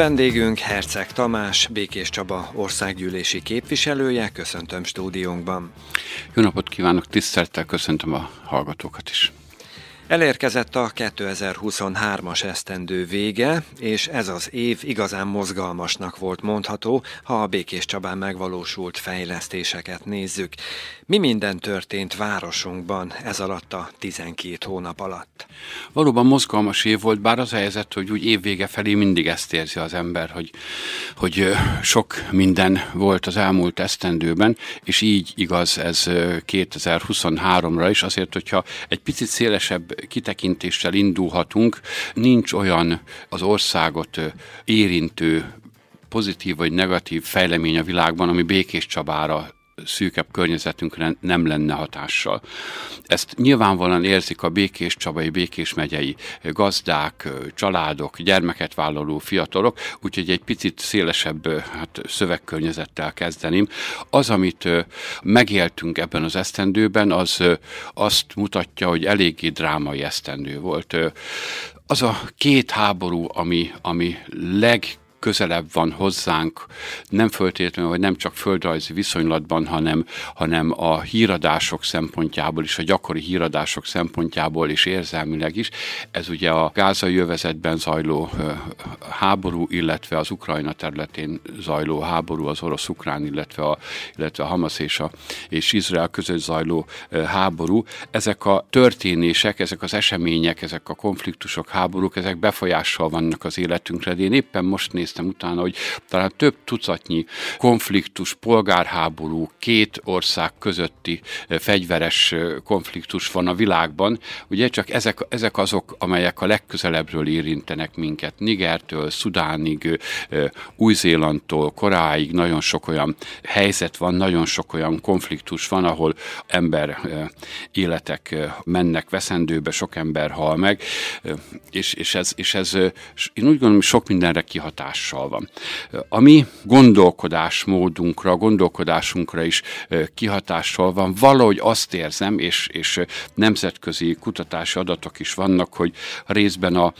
Vendégünk Herceg Tamás, Békés Csaba országgyűlési képviselője, köszöntöm stúdiónkban. Jó napot kívánok, tisztelettel köszöntöm a hallgatókat is. Elérkezett a 2023-as esztendő vége, és ez az év igazán mozgalmasnak volt mondható, ha a Békés Csabán megvalósult fejlesztéseket nézzük. Mi minden történt városunkban ez alatt a 12 hónap alatt? Valóban mozgalmas év volt, bár az a helyzet, hogy úgy évvége felé mindig ezt érzi az ember, hogy, hogy sok minden volt az elmúlt esztendőben, és így igaz ez 2023-ra is, azért, hogyha egy picit szélesebb kitekintéssel indulhatunk, nincs olyan az országot érintő pozitív vagy negatív fejlemény a világban, ami Békés Csabára szűkebb környezetünkre nem lenne hatással. Ezt nyilvánvalóan érzik a Békés Csabai, Békés megyei gazdák, családok, gyermeket vállaló fiatalok, úgyhogy egy picit szélesebb hát, szövegkörnyezettel kezdeném. Az, amit megéltünk ebben az esztendőben, az azt mutatja, hogy eléggé drámai esztendő volt. Az a két háború, ami, ami leg közelebb van hozzánk, nem föltétlenül, vagy nem csak földrajzi viszonylatban, hanem, hanem a híradások szempontjából is, a gyakori híradások szempontjából is érzelmileg is. Ez ugye a gázai jövezetben zajló háború, illetve az Ukrajna területén zajló háború, az orosz-ukrán, illetve a, illetve a Hamas és, a, és Izrael között zajló háború. Ezek a történések, ezek az események, ezek a konfliktusok, háborúk, ezek befolyással vannak az életünkre. De én éppen most néz néztem utána, hogy talán több tucatnyi konfliktus, polgárháború, két ország közötti eh, fegyveres eh, konfliktus van a világban. Ugye csak ezek, ezek azok, amelyek a legközelebbről érintenek minket. Nigertől, Szudánig, eh, Új-Zélandtól, Koráig nagyon sok olyan helyzet van, nagyon sok olyan konfliktus van, ahol ember életek mennek veszendőbe, sok ember hal meg, és, és, ez, és ez én úgy gondolom, hogy sok mindenre kihatás hatással van. A mi gondolkodásmódunkra, gondolkodásunkra is kihatással van. Valahogy azt érzem, és, és nemzetközi kutatási adatok is vannak, hogy részben a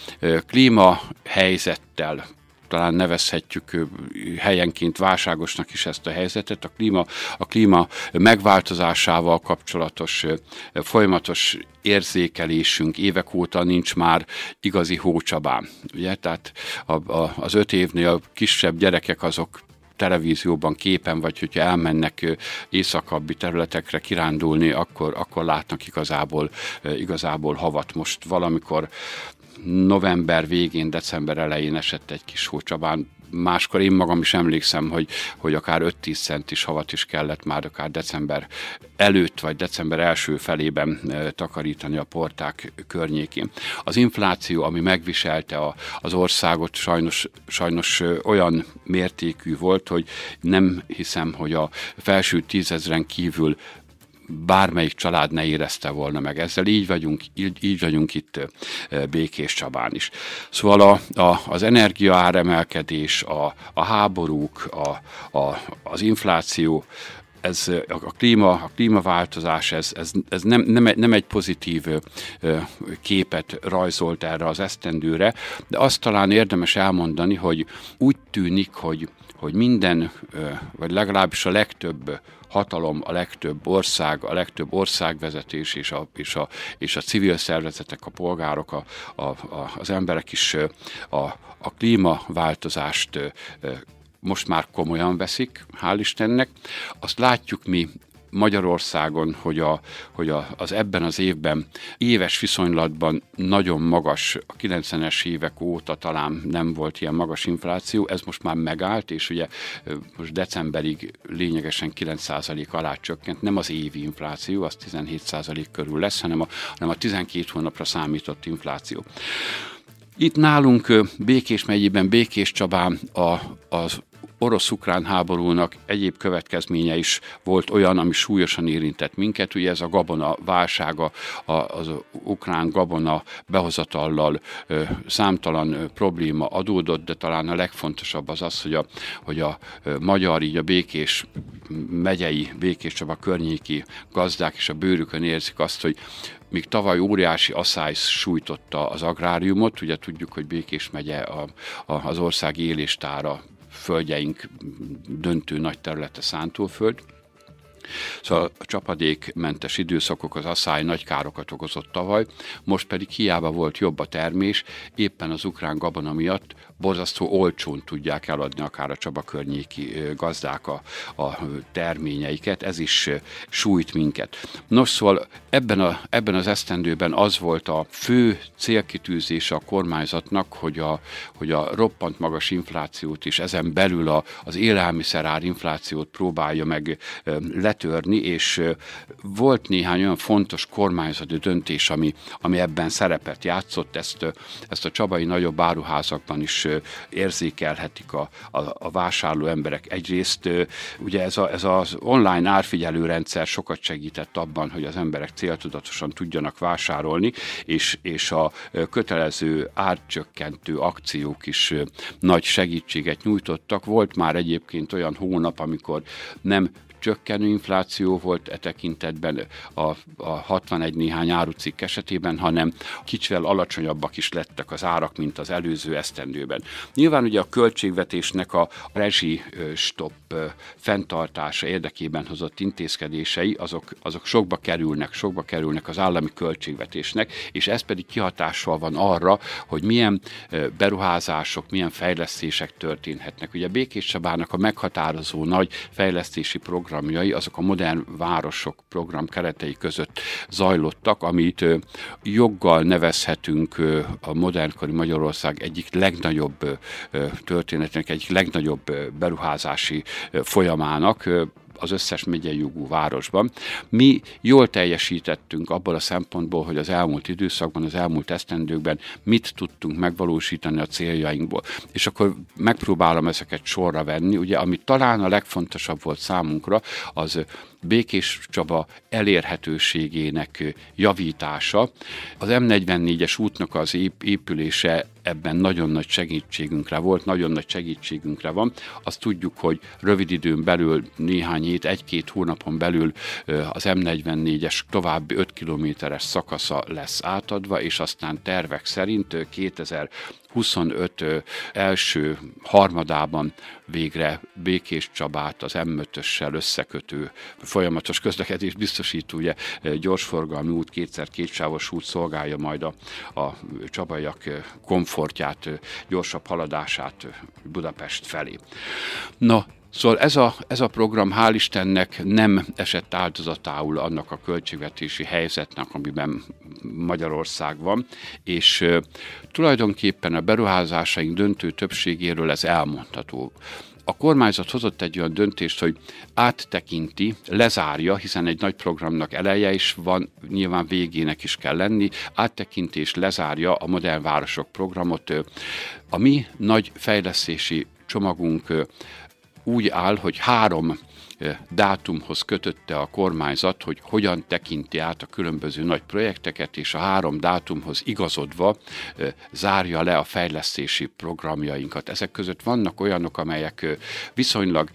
klímahelyzettel talán nevezhetjük helyenként válságosnak is ezt a helyzetet. A klíma, a klíma megváltozásával kapcsolatos folyamatos érzékelésünk évek óta nincs már igazi hócsabán. Ugye? Tehát a, a, az öt évnél kisebb gyerekek azok televízióban képen, vagy hogyha elmennek északabbi területekre kirándulni, akkor, akkor látnak igazából, igazából havat. Most valamikor november végén, december elején esett egy kis hócsabán. Máskor én magam is emlékszem, hogy, hogy akár 5-10 centis havat is kellett már akár december előtt, vagy december első felében takarítani a porták környékén. Az infláció, ami megviselte a, az országot, sajnos, sajnos olyan mértékű volt, hogy nem hiszem, hogy a felső tízezren kívül bármelyik család ne érezte volna meg. Ezzel így vagyunk, így, így vagyunk itt Békés Csabán is. Szóval a, a, az energiaáremelkedés, a, a háborúk, a, a, az infláció, ez a klíma, a klímaváltozás, ez, ez, ez nem, nem, nem egy pozitív képet rajzolt erre az esztendőre, de azt talán érdemes elmondani, hogy úgy tűnik, hogy, hogy minden, vagy legalábbis a legtöbb hatalom, a legtöbb ország, a legtöbb országvezetés és a, és a, és a civil szervezetek, a polgárok, a, a, a, az emberek is a, a klímaváltozást most már komolyan veszik, hál' Istennek. Azt látjuk mi Magyarországon, hogy, a, hogy a, az ebben az évben éves viszonylatban nagyon magas, a 90-es évek óta talán nem volt ilyen magas infláció, ez most már megállt, és ugye most decemberig lényegesen 9% alá csökkent, nem az évi infláció, az 17% körül lesz, hanem a, hanem a 12 hónapra számított infláció. Itt nálunk Békés megyében, Békés Csabán a, az orosz-ukrán háborúnak egyéb következménye is volt olyan, ami súlyosan érintett minket. Ugye ez a gabona válsága, az ukrán gabona behozatallal számtalan probléma adódott, de talán a legfontosabb az az, hogy a, hogy a magyar, így a békés megyei, békés Csaba környéki gazdák és a bőrükön érzik azt, hogy míg tavaly óriási asszály sújtotta az agráriumot, ugye tudjuk, hogy Békés megye a, a, az ország éléstára földjeink döntő nagy területe szántóföld, Szóval a csapadékmentes időszakok, az asszály nagy károkat okozott tavaly, most pedig hiába volt jobb a termés, éppen az ukrán gabona miatt borzasztó olcsón tudják eladni akár a Csaba környéki gazdák a, a terményeiket, ez is sújt minket. Nos, szóval ebben, a, ebben az esztendőben az volt a fő célkitűzése a kormányzatnak, hogy a, hogy a roppant magas inflációt és ezen belül a, az élelmiszerár inflációt próbálja meg letörni, és volt néhány olyan fontos kormányzati döntés, ami, ami ebben szerepet játszott, ezt, ezt a csabai nagyobb áruházakban is érzékelhetik a, a, a vásárló emberek. Egyrészt ugye ez, a, ez az online árfigyelő rendszer sokat segített abban, hogy az emberek céltudatosan tudjanak vásárolni, és, és a kötelező árcsökkentő akciók is nagy segítséget nyújtottak. Volt már egyébként olyan hónap, amikor nem csökkenő infláció volt e tekintetben a, a 61 néhány árucikk esetében, hanem kicsivel alacsonyabbak is lettek az árak, mint az előző esztendőben. Nyilván ugye a költségvetésnek a rezsi stop fenntartása érdekében hozott intézkedései, azok, azok sokba kerülnek, sokba kerülnek az állami költségvetésnek, és ez pedig kihatással van arra, hogy milyen beruházások, milyen fejlesztések történhetnek. Ugye Békés Csabának a meghatározó nagy fejlesztési program programjai, azok a modern városok program keretei között zajlottak, amit joggal nevezhetünk a modernkori Magyarország egyik legnagyobb történetének, egyik legnagyobb beruházási folyamának az összes megyei jogú városban. Mi jól teljesítettünk abból a szempontból, hogy az elmúlt időszakban, az elmúlt esztendőkben mit tudtunk megvalósítani a céljainkból. És akkor megpróbálom ezeket sorra venni. Ugye, ami talán a legfontosabb volt számunkra, az Békés Csaba elérhetőségének javítása. Az M44-es útnak az épülése ebben nagyon nagy segítségünkre volt, nagyon nagy segítségünkre van. Azt tudjuk, hogy rövid időn belül, néhány hét, egy-két hónapon belül az M44-es további 5 kilométeres szakasza lesz átadva, és aztán tervek szerint 2000 25 első harmadában végre Békés Csabát az m összekötő folyamatos közlekedés biztosító ugye, gyorsforgalmi út, kétszer kétsávos út szolgálja majd a, a csabaiak komfortját, gyorsabb haladását Budapest felé. Na, Szóval ez a, ez a program hál' Istennek nem esett áldozatául annak a költségvetési helyzetnek, amiben Magyarország van, és e, tulajdonképpen a beruházásaink döntő többségéről ez elmondható. A kormányzat hozott egy olyan döntést, hogy áttekinti, lezárja, hiszen egy nagy programnak eleje is van, nyilván végének is kell lenni, áttekinti és lezárja a Modern Városok programot. A mi nagy fejlesztési csomagunk úgy áll, hogy három dátumhoz kötötte a kormányzat, hogy hogyan tekinti át a különböző nagy projekteket, és a három dátumhoz igazodva zárja le a fejlesztési programjainkat. Ezek között vannak olyanok, amelyek viszonylag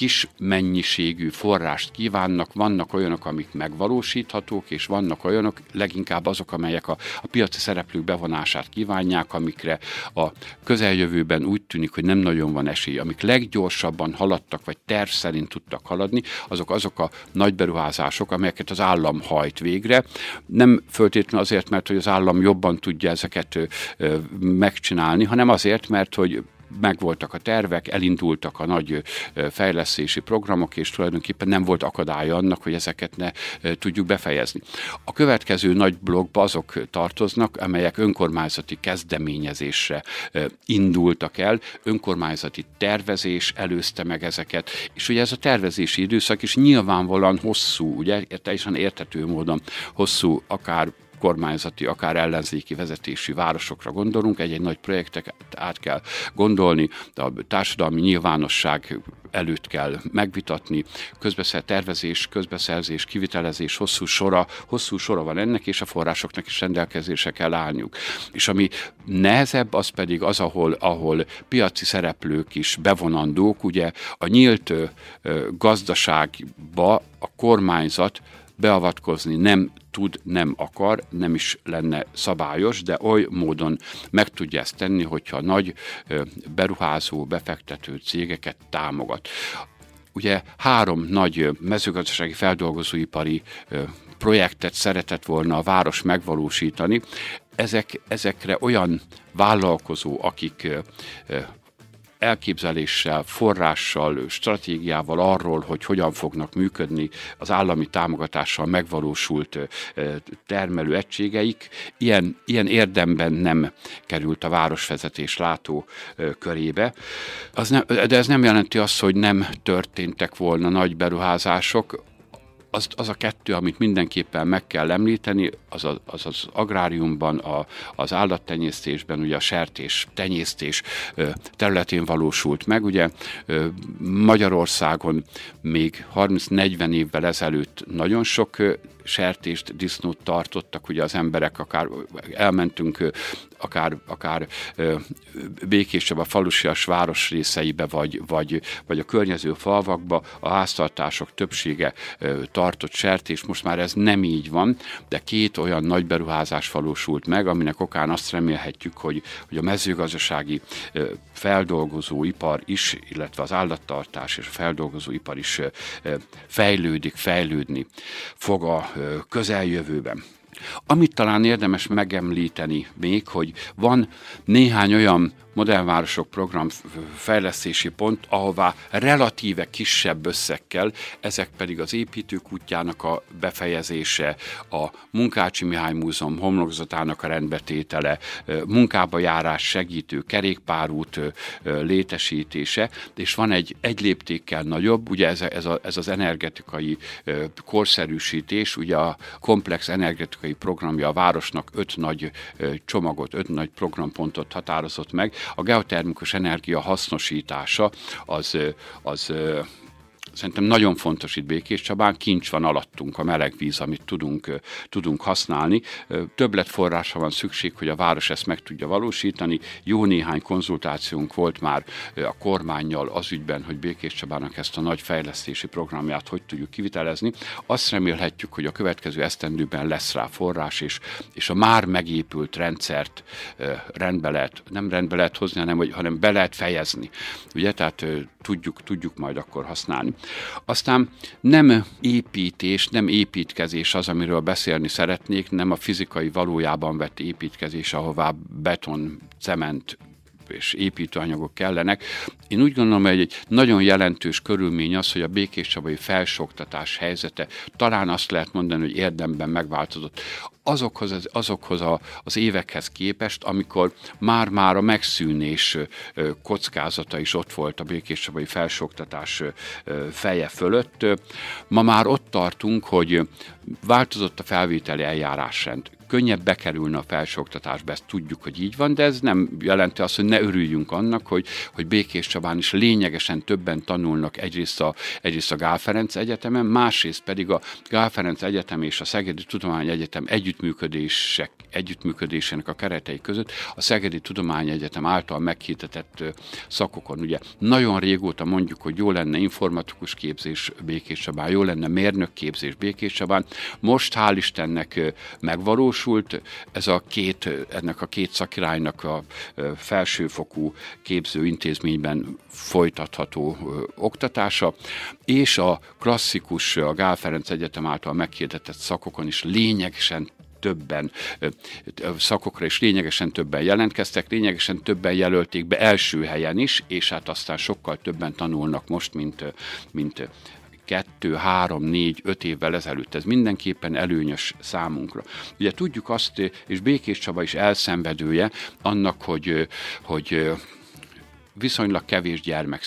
kis mennyiségű forrást kívánnak, vannak olyanok, amik megvalósíthatók, és vannak olyanok, leginkább azok, amelyek a, a piaci szereplők bevonását kívánják, amikre a közeljövőben úgy tűnik, hogy nem nagyon van esély. Amik leggyorsabban haladtak, vagy terv szerint tudtak haladni, azok azok a nagy beruházások, amelyeket az állam hajt végre. Nem föltétlenül azért, mert hogy az állam jobban tudja ezeket megcsinálni, hanem azért, mert hogy megvoltak a tervek, elindultak a nagy fejlesztési programok, és tulajdonképpen nem volt akadálya annak, hogy ezeket ne tudjuk befejezni. A következő nagy blokkba azok tartoznak, amelyek önkormányzati kezdeményezésre indultak el, önkormányzati tervezés előzte meg ezeket, és ugye ez a tervezési időszak is nyilvánvalóan hosszú, ugye teljesen értető módon hosszú, akár kormányzati, akár ellenzéki vezetésű városokra gondolunk, egy-egy nagy projekteket át kell gondolni, de a társadalmi nyilvánosság előtt kell megvitatni, közbeszer tervezés, közbeszerzés, kivitelezés, hosszú sora, hosszú sora van ennek, és a forrásoknak is rendelkezésre kell állniuk. És ami nehezebb, az pedig az, ahol, ahol piaci szereplők is bevonandók, ugye a nyílt gazdaságba a kormányzat beavatkozni nem tud, nem akar, nem is lenne szabályos, de oly módon meg tudja ezt tenni, hogyha nagy beruházó, befektető cégeket támogat. Ugye három nagy mezőgazdasági feldolgozóipari projektet szeretett volna a város megvalósítani. Ezek, ezekre olyan vállalkozó, akik elképzeléssel, forrással, stratégiával arról, hogy hogyan fognak működni az állami támogatással megvalósult termelő egységeik, ilyen, ilyen érdemben nem került a városvezetés látó körébe. Az nem, de ez nem jelenti azt, hogy nem történtek volna nagy beruházások, az, az a kettő, amit mindenképpen meg kell említeni, az az, az, az agráriumban, a, az állattenyésztésben, ugye a sertés tenyésztés területén valósult meg. Ugye Magyarországon még 30-40 évvel ezelőtt nagyon sok sertést, disznót tartottak, ugye az emberek akár elmentünk akár, akár békésebb a falusias város részeibe, vagy, vagy, vagy a környező falvakba a háztartások többsége tartott sertés, most már ez nem így van, de két olyan nagy beruházás valósult meg, aminek okán azt remélhetjük, hogy, hogy a mezőgazdasági feldolgozóipar is, illetve az állattartás és a feldolgozóipar is fejlődik, fejlődni fog a közeljövőben. Amit talán érdemes megemlíteni még, hogy van néhány olyan modellvárosok program fejlesztési pont, ahová relatíve kisebb összekkel, ezek pedig az építők útjának a befejezése, a Munkácsi Mihály Múzeum homlokzatának a rendbetétele, munkába járás segítő kerékpárút létesítése, és van egy egy léptékkel nagyobb, ugye ez, ez, a, ez az energetikai korszerűsítés, ugye a komplex energetikai programja a városnak öt nagy csomagot, öt nagy programpontot határozott meg, a geotermikus energia hasznosítása az, az Szerintem nagyon fontos itt Békés Csabán, kincs van alattunk a meleg víz, amit tudunk, tudunk használni. Többletforrásra van szükség, hogy a város ezt meg tudja valósítani. Jó néhány konzultációnk volt már a kormányjal az ügyben, hogy Békés Csabának ezt a nagy fejlesztési programját hogy tudjuk kivitelezni. Azt remélhetjük, hogy a következő esztendőben lesz rá forrás, és, és a már megépült rendszert rendbe lehet, nem rendbe lehet hozni, hanem, hanem be lehet fejezni. Ugye, tehát tudjuk, tudjuk majd akkor használni. Aztán nem építés, nem építkezés az, amiről beszélni szeretnék, nem a fizikai valójában vett építkezés, ahová beton, cement, és építőanyagok kellenek. Én úgy gondolom, hogy egy nagyon jelentős körülmény az, hogy a békés csabai felsőoktatás helyzete talán azt lehet mondani, hogy érdemben megváltozott azokhoz, az, azokhoz a, az évekhez képest, amikor már-már a megszűnés kockázata is ott volt a Békés Csabai felsőoktatás feje fölött. Ma már ott tartunk, hogy változott a felvételi eljárásrend könnyebb bekerülne a felsőoktatásba, ezt tudjuk, hogy így van, de ez nem jelenti azt, hogy ne örüljünk annak, hogy, hogy Békés Csabán is lényegesen többen tanulnak egyrészt a, egyrészt a Gál Ferenc Egyetemen, másrészt pedig a Gál Ferenc Egyetem és a Szegedi Tudományegyetem együttműködések, együttműködésének a keretei között a Szegedi Tudományegyetem által meghirdetett szakokon. Ugye nagyon régóta mondjuk, hogy jó lenne informatikus képzés Békés Csabán, jó lenne mérnök képzés Békés Csabán. Most hál' Istennek megvalós, megvalósult. Ez a két, ennek a két szakirálynak a felsőfokú képzőintézményben folytatható oktatása, és a klasszikus, a Gál Ferenc Egyetem által meghirdetett szakokon is lényegesen többen szakokra is lényegesen többen jelentkeztek, lényegesen többen jelölték be első helyen is, és hát aztán sokkal többen tanulnak most, mint, mint kettő, három, négy, öt évvel ezelőtt. Ez mindenképpen előnyös számunkra. Ugye tudjuk azt, és Békés Csaba is elszenvedője annak, hogy, hogy viszonylag kevés gyermek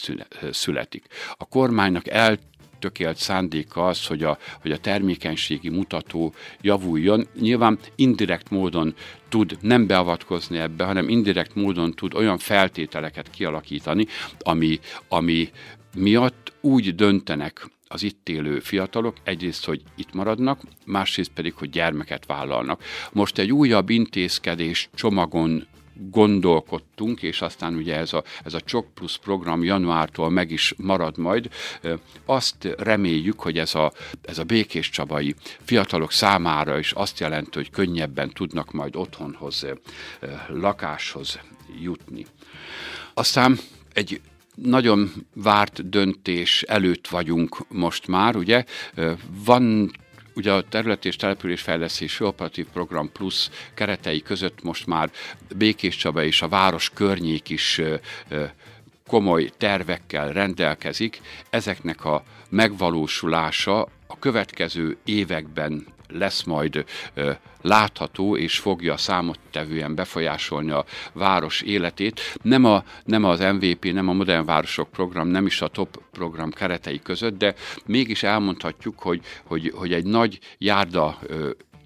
születik. A kormánynak el tökélt szándéka az, hogy a, hogy a termékenységi mutató javuljon. Nyilván indirekt módon tud nem beavatkozni ebbe, hanem indirekt módon tud olyan feltételeket kialakítani, ami, ami miatt úgy döntenek az itt élő fiatalok, egyrészt, hogy itt maradnak, másrészt pedig, hogy gyermeket vállalnak. Most egy újabb intézkedés csomagon gondolkodtunk, és aztán ugye ez a, ez a Csok Plus program januártól meg is marad majd. Azt reméljük, hogy ez a, ez a Békés Csabai fiatalok számára is azt jelenti, hogy könnyebben tudnak majd otthonhoz, lakáshoz jutni. Aztán egy nagyon várt döntés előtt vagyunk most már, ugye. Van ugye a terület és településfejlesztési operatív program plusz keretei között most már Békés Csaba és a város környék is komoly tervekkel rendelkezik. Ezeknek a megvalósulása a következő években lesz majd látható, és fogja számottevően befolyásolni a város életét. Nem, a, nem az MVP, nem a Modern Városok program, nem is a top program keretei között, de mégis elmondhatjuk, hogy, hogy, hogy egy nagy járda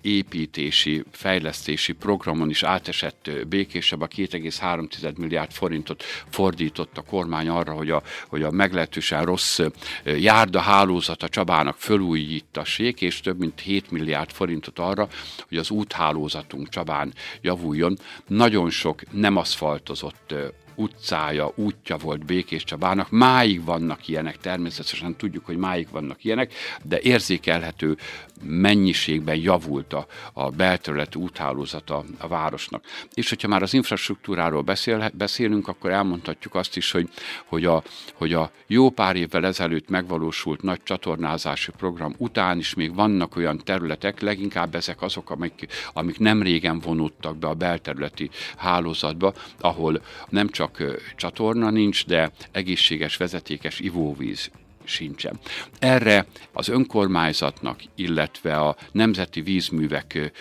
építési, fejlesztési programon is átesett békésebb, a 2,3 milliárd forintot fordított a kormány arra, hogy a, hogy a meglehetősen rossz járda hálózata Csabának fölújítassék, és több mint 7 milliárd forintot arra, hogy az úthálózatunk Csabán javuljon. Nagyon sok nem aszfaltozott utcája, útja volt Békés Csabának. Máig vannak ilyenek, természetesen tudjuk, hogy máig vannak ilyenek, de érzékelhető mennyiségben javult a, a belterület úthálózata a városnak. És hogyha már az infrastruktúráról beszél, beszélünk, akkor elmondhatjuk azt is, hogy, hogy, a, hogy a jó pár évvel ezelőtt megvalósult nagy csatornázási program után is még vannak olyan területek, leginkább ezek azok, amik, amik nem régen vonultak be a belterületi hálózatba, ahol nem csak csak csatorna nincs, de egészséges, vezetékes ivóvíz sincsen. Erre az önkormányzatnak, illetve a Nemzeti Vízművek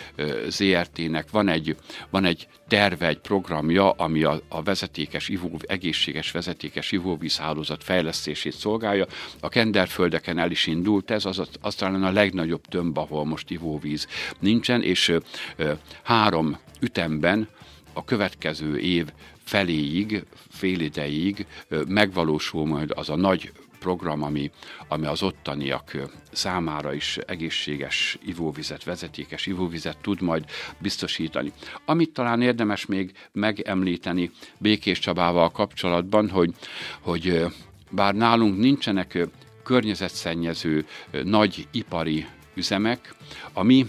ZRT-nek van egy, van egy terve, egy programja, ami a, a vezetékes ivó, egészséges vezetékes ivóvízhálózat fejlesztését szolgálja. A Kenderföldeken el is indult ez, az, az a legnagyobb tömb, ahol most ivóvíz nincsen, és ö, három ütemben a következő év feléig, fél ideig megvalósul majd az a nagy program, ami, ami az ottaniak számára is egészséges ivóvizet, vezetékes ivóvizet tud majd biztosítani. Amit talán érdemes még megemlíteni Békés Csabával kapcsolatban, hogy, hogy bár nálunk nincsenek környezetszennyező nagy ipari üzemek, a mi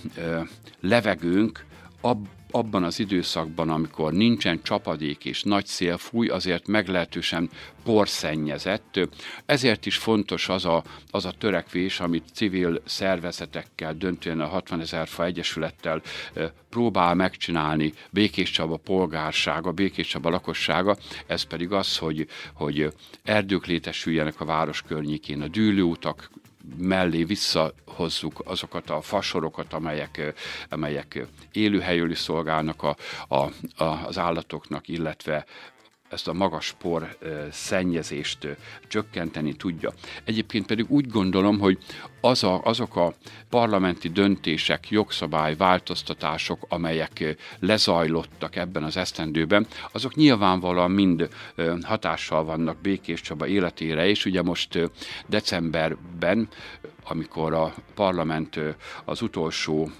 levegőnk ab, abban az időszakban, amikor nincsen csapadék és nagy szél fúj, azért meglehetősen porszennyezett. Ezért is fontos az a, az a törekvés, amit civil szervezetekkel, döntően a 60 ezer fa egyesülettel próbál megcsinálni Békés Csaba polgársága, Békés Csaba lakossága, ez pedig az, hogy, hogy erdők létesüljenek a város környékén, a dűlőutak mellé visszahozzuk azokat a fasorokat, amelyek, amelyek élőhelyül is szolgálnak a, a, a, az állatoknak, illetve ezt a magas por szennyezést csökkenteni tudja. Egyébként pedig úgy gondolom, hogy az a, azok a parlamenti döntések, jogszabály, változtatások, amelyek lezajlottak ebben az esztendőben, azok nyilvánvalóan mind hatással vannak Békés Csaba életére, és ugye most decemberben amikor a parlament az utolsó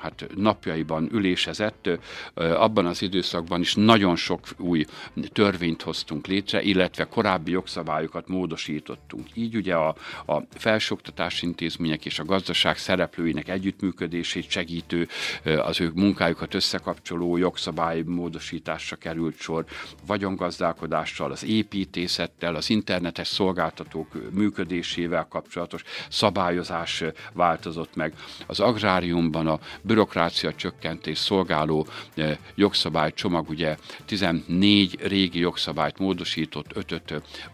hát, napjaiban ülésezett, abban az időszakban is nagyon sok új törvényt hoztunk létre, illetve korábbi jogszabályokat módosítottunk. Így ugye a, a felsőoktatási intézmények és a gazdaság szereplőinek együttműködését segítő, az ő munkájukat összekapcsoló jogszabály módosításra került sor, vagyongazdálkodással, az építészettel, az internetes szolgáltatók működésével kapcsolatos szabály szabályozás változott meg. Az agráriumban a bürokrácia csökkentés szolgáló jogszabálycsomag ugye 14 régi jogszabályt módosított, 5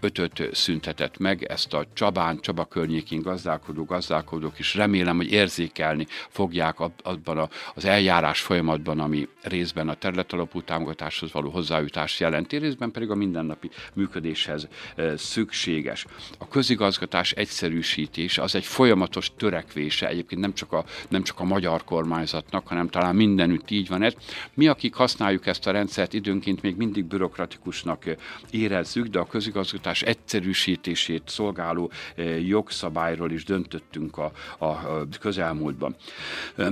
ötöt szüntetett meg, ezt a Csabán, Csaba környékén gazdálkodó gazdálkodók is remélem, hogy érzékelni fogják abban az eljárás folyamatban, ami részben a területalapú támogatáshoz való hozzájutást jelenti, részben pedig a mindennapi működéshez szükséges. A közigazgatás egyszerűsítés az egy folyamatos törekvése, egyébként nem csak a, nem csak a magyar kormányzatnak, hanem talán mindenütt így van ez. Mi, akik használjuk ezt a rendszert, időnként még mindig bürokratikusnak érezzük, de a közigazgatás egyszerűsítését szolgáló jogszabályról is döntöttünk a, a közelmúltban.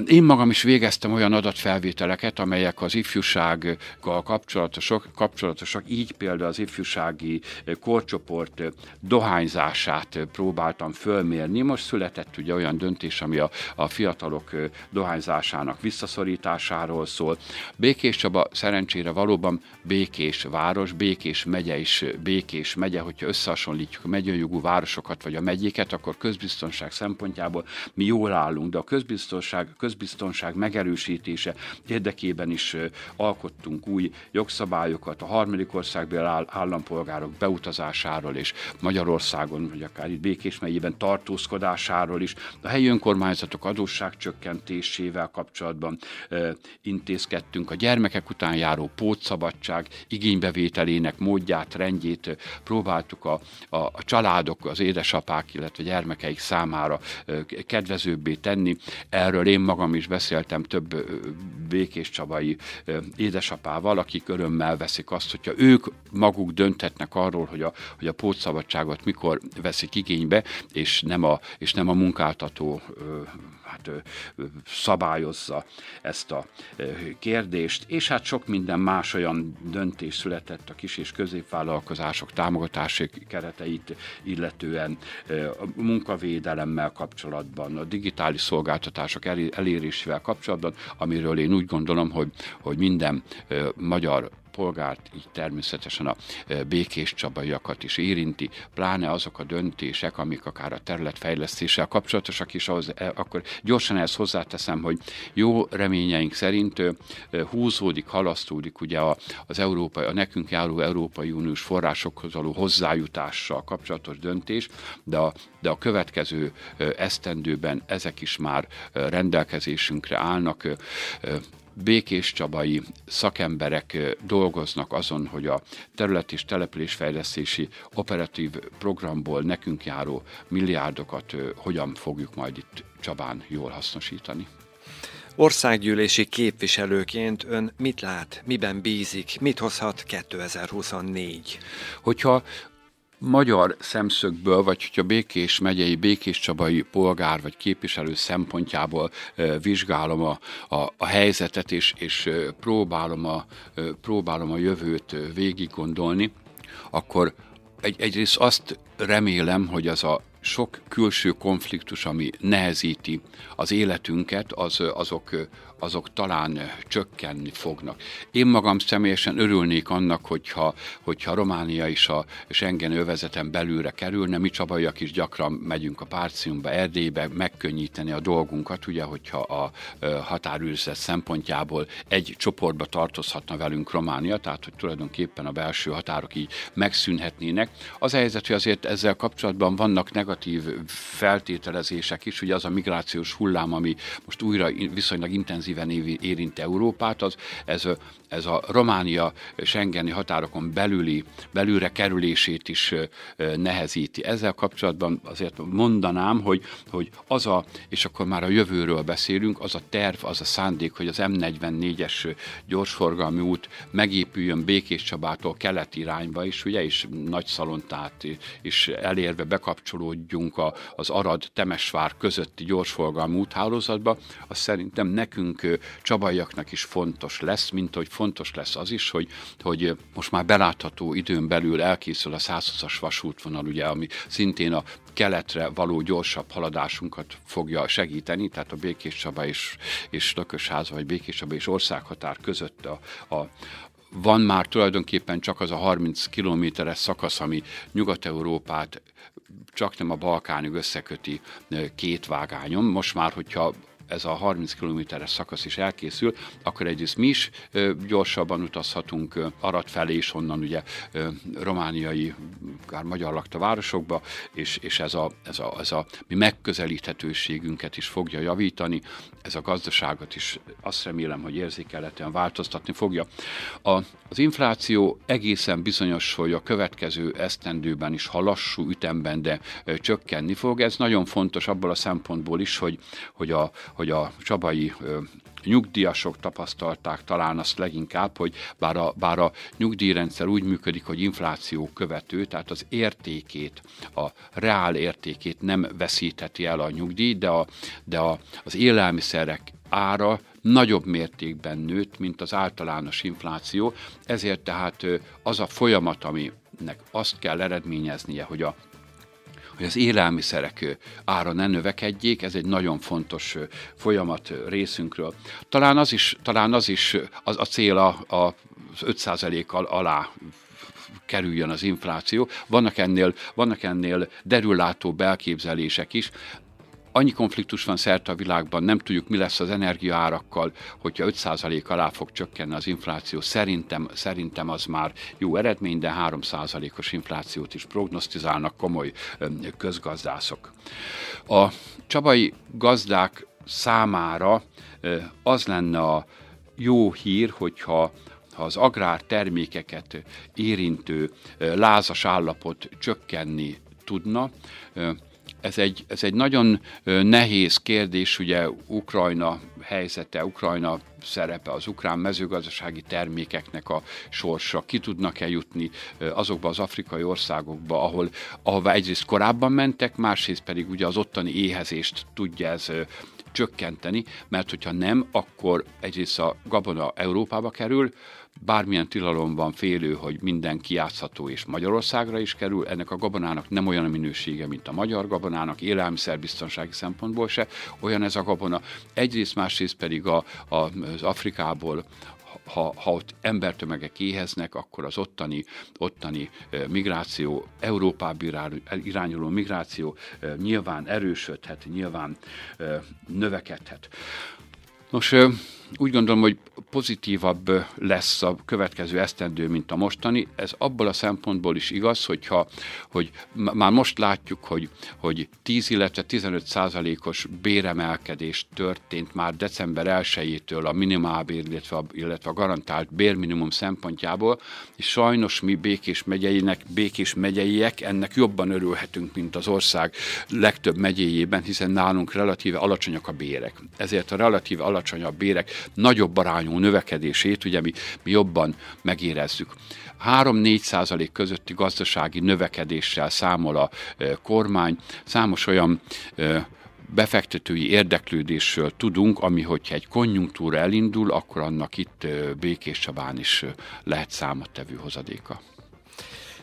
Én magam is végeztem olyan adatfelvételeket, amelyek az ifjúsággal kapcsolatosak, kapcsolatosak így például az ifjúsági korcsoport dohányzását próbáltam fölmérni. Most született ugye olyan döntés, ami a, a fiatalok dohányzásának visszaszorításáról szól. Békés Csaba szerencsére valóban békés város, békés megye is békés megye, hogyha összehasonlítjuk a megyőjogú városokat vagy a megyéket, akkor közbiztonság szempontjából mi jól állunk, de a közbiztonság, közbiztonság megerősítése érdekében is alkottunk új jogszabályokat a harmadik országbeli állampolgárok beutazásáról és Magyarországon, vagy akár itt Békés megyében tartózkodásáról is, a helyi önkormányzatok adósságcsökkentésével kapcsolatban intézkedtünk, a gyermekek után járó pótszabadság igénybevételének módját, rendjét próbáltuk a, a, a családok, az édesapák, illetve gyermekeik számára kedvezőbbé tenni. Erről én magam is beszéltem több békés csabai édesapával, akik örömmel veszik azt, hogyha ők maguk dönthetnek arról, hogy a, hogy a pótszabadságot mikor veszik igénybe, és nem a, és nem a munkáltató hát szabályozza ezt a kérdést, és hát sok minden más olyan döntés született a kis és középvállalkozások támogatási kereteit illetően, a munkavédelemmel kapcsolatban, a digitális szolgáltatások elérésével kapcsolatban, amiről én úgy gondolom, hogy, hogy minden magyar polgárt, így természetesen a békés csabaiakat is érinti, pláne azok a döntések, amik akár a területfejlesztéssel kapcsolatosak is, ahhoz, e, akkor gyorsan ezt hozzáteszem, hogy jó reményeink szerint húzódik, halasztódik ugye az európai, a nekünk járó Európai Uniós forrásokhoz való hozzájutással kapcsolatos döntés, de a, de a következő esztendőben ezek is már rendelkezésünkre állnak békés csabai szakemberek dolgoznak azon, hogy a terület és településfejlesztési operatív programból nekünk járó milliárdokat hogyan fogjuk majd itt Csabán jól hasznosítani. Országgyűlési képviselőként ön mit lát, miben bízik, mit hozhat 2024? Hogyha magyar szemszögből, vagy hogyha Békés megyei, Békés Csabai polgár vagy képviselő szempontjából vizsgálom a, a, a helyzetet, és, és próbálom, a, próbálom a jövőt végig gondolni, akkor egy, egyrészt azt remélem, hogy az a sok külső konfliktus, ami nehezíti az életünket, az, azok azok talán csökkenni fognak. Én magam személyesen örülnék annak, hogyha, hogyha Románia is a Schengen övezeten belülre kerülne, mi csabaiak is gyakran megyünk a Párciumba, Erdélybe megkönnyíteni a dolgunkat, ugye, hogyha a határőrzet szempontjából egy csoportba tartozhatna velünk Románia, tehát hogy tulajdonképpen a belső határok így megszűnhetnének. Az a helyzet, hogy azért ezzel kapcsolatban vannak negatív feltételezések is, ugye az a migrációs hullám, ami most újra viszonylag intenzív intenzíven érint Európát, az ez, ez a Románia Schengeni határokon belüli, belülre kerülését is nehezíti. Ezzel kapcsolatban azért mondanám, hogy, hogy az a, és akkor már a jövőről beszélünk, az a terv, az a szándék, hogy az M44-es gyorsforgalmi út megépüljön Békés Csabától kelet irányba is, ugye, és Nagy Szalontát is elérve bekapcsolódjunk a, az Arad-Temesvár közötti gyorsforgalmi úthálózatba, az szerintem nekünk csabaiaknak is fontos lesz, mint hogy fontos lesz az is, hogy, hogy most már belátható időn belül elkészül a 120-as vasútvonal, ugye, ami szintén a keletre való gyorsabb haladásunkat fogja segíteni, tehát a Békés Csaba és, és Lökösháza, vagy Békés Csaba és országhatár között a, a, van már tulajdonképpen csak az a 30 kilométeres szakasz, ami Nyugat-Európát csak nem a Balkánig összeköti két vágányom. Most már, hogyha ez a 30 kilométeres szakasz is elkészül, akkor egyrészt mi is gyorsabban utazhatunk ö, Arad felé, és onnan ugye romániai, akár magyar lakta városokba, és, és ez, a, ez, a, ez a mi megközelíthetőségünket is fogja javítani, ez a gazdaságot is azt remélem, hogy érzékelhetően változtatni fogja. A, az infláció egészen bizonyos, hogy a következő esztendőben is, ha lassú ütemben, de ö, csökkenni fog. Ez nagyon fontos abból a szempontból is, hogy, hogy a, hogy a csabai nyugdíjasok tapasztalták talán azt leginkább, hogy bár a, bár a nyugdíjrendszer úgy működik, hogy infláció követő, tehát az értékét, a reál értékét nem veszítheti el a nyugdíj, de, a, de a, az élelmiszerek ára nagyobb mértékben nőtt, mint az általános infláció, ezért tehát az a folyamat, aminek azt kell eredményeznie, hogy a hogy az élelmiszerek ára ne növekedjék, ez egy nagyon fontos folyamat részünkről. Talán az is, talán az, is az a cél a, a 5%-kal alá kerüljön az infláció. Vannak ennél, vannak ennél derüllátó belképzelések is, annyi konfliktus van szerte a világban, nem tudjuk, mi lesz az energiaárakkal, hogyha 5% alá fog csökkenni az infláció. Szerintem, szerintem az már jó eredmény, de 3%-os inflációt is prognosztizálnak komoly közgazdászok. A csabai gazdák számára az lenne a jó hír, hogyha ha az agrártermékeket érintő lázas állapot csökkenni tudna, ez egy, ez egy nagyon nehéz kérdés, ugye Ukrajna helyzete, Ukrajna szerepe, az ukrán mezőgazdasági termékeknek a sorsa, ki tudnak-e jutni azokba az afrikai országokba, ahol, ahova egyrészt korábban mentek, másrészt pedig ugye az ottani éhezést tudja ez csökkenteni, mert hogyha nem, akkor egyrészt a gabona Európába kerül, bármilyen tilalom van félő, hogy minden kiátszható és Magyarországra is kerül, ennek a gabonának nem olyan a minősége, mint a magyar gabonának, élelmiszerbiztonsági szempontból se, olyan ez a gabona. Egyrészt, másrészt pedig a, a, az Afrikából ha, ha ott embertömegek éheznek, akkor az ottani, ottani migráció, Európába irányuló migráció nyilván erősödhet, nyilván növekedhet. Nos, úgy gondolom, hogy pozitívabb lesz a következő esztendő, mint a mostani. Ez abból a szempontból is igaz, hogyha, hogy már most látjuk, hogy, hogy 10, illetve 15 százalékos béremelkedés történt már december 1-től a minimálbér, illetve a, illetve a garantált bérminimum szempontjából, és sajnos mi Békés megyeinek, Békés megyeiek ennek jobban örülhetünk, mint az ország legtöbb megyéjében, hiszen nálunk relatíve alacsonyak a bérek. Ezért a relatíve alacsonyabb bérek nagyobb arányú növekedését, ugye mi, mi jobban megérezzük. 3-4 százalék közötti gazdasági növekedéssel számol a e, kormány. Számos olyan e, befektetői érdeklődésről tudunk, ami hogyha egy konjunktúra elindul, akkor annak itt e, Békés Csabán is lehet számottevő hozadéka.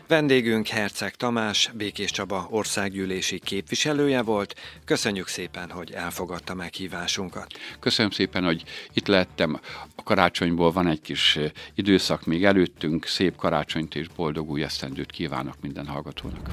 Vendégünk Herceg Tamás, Békés Csaba országgyűlési képviselője volt. Köszönjük szépen, hogy elfogadta meghívásunkat. Köszönöm szépen, hogy itt lettem. A karácsonyból van egy kis időszak még előttünk. Szép karácsonyt és boldog új esztendőt kívánok minden hallgatónak.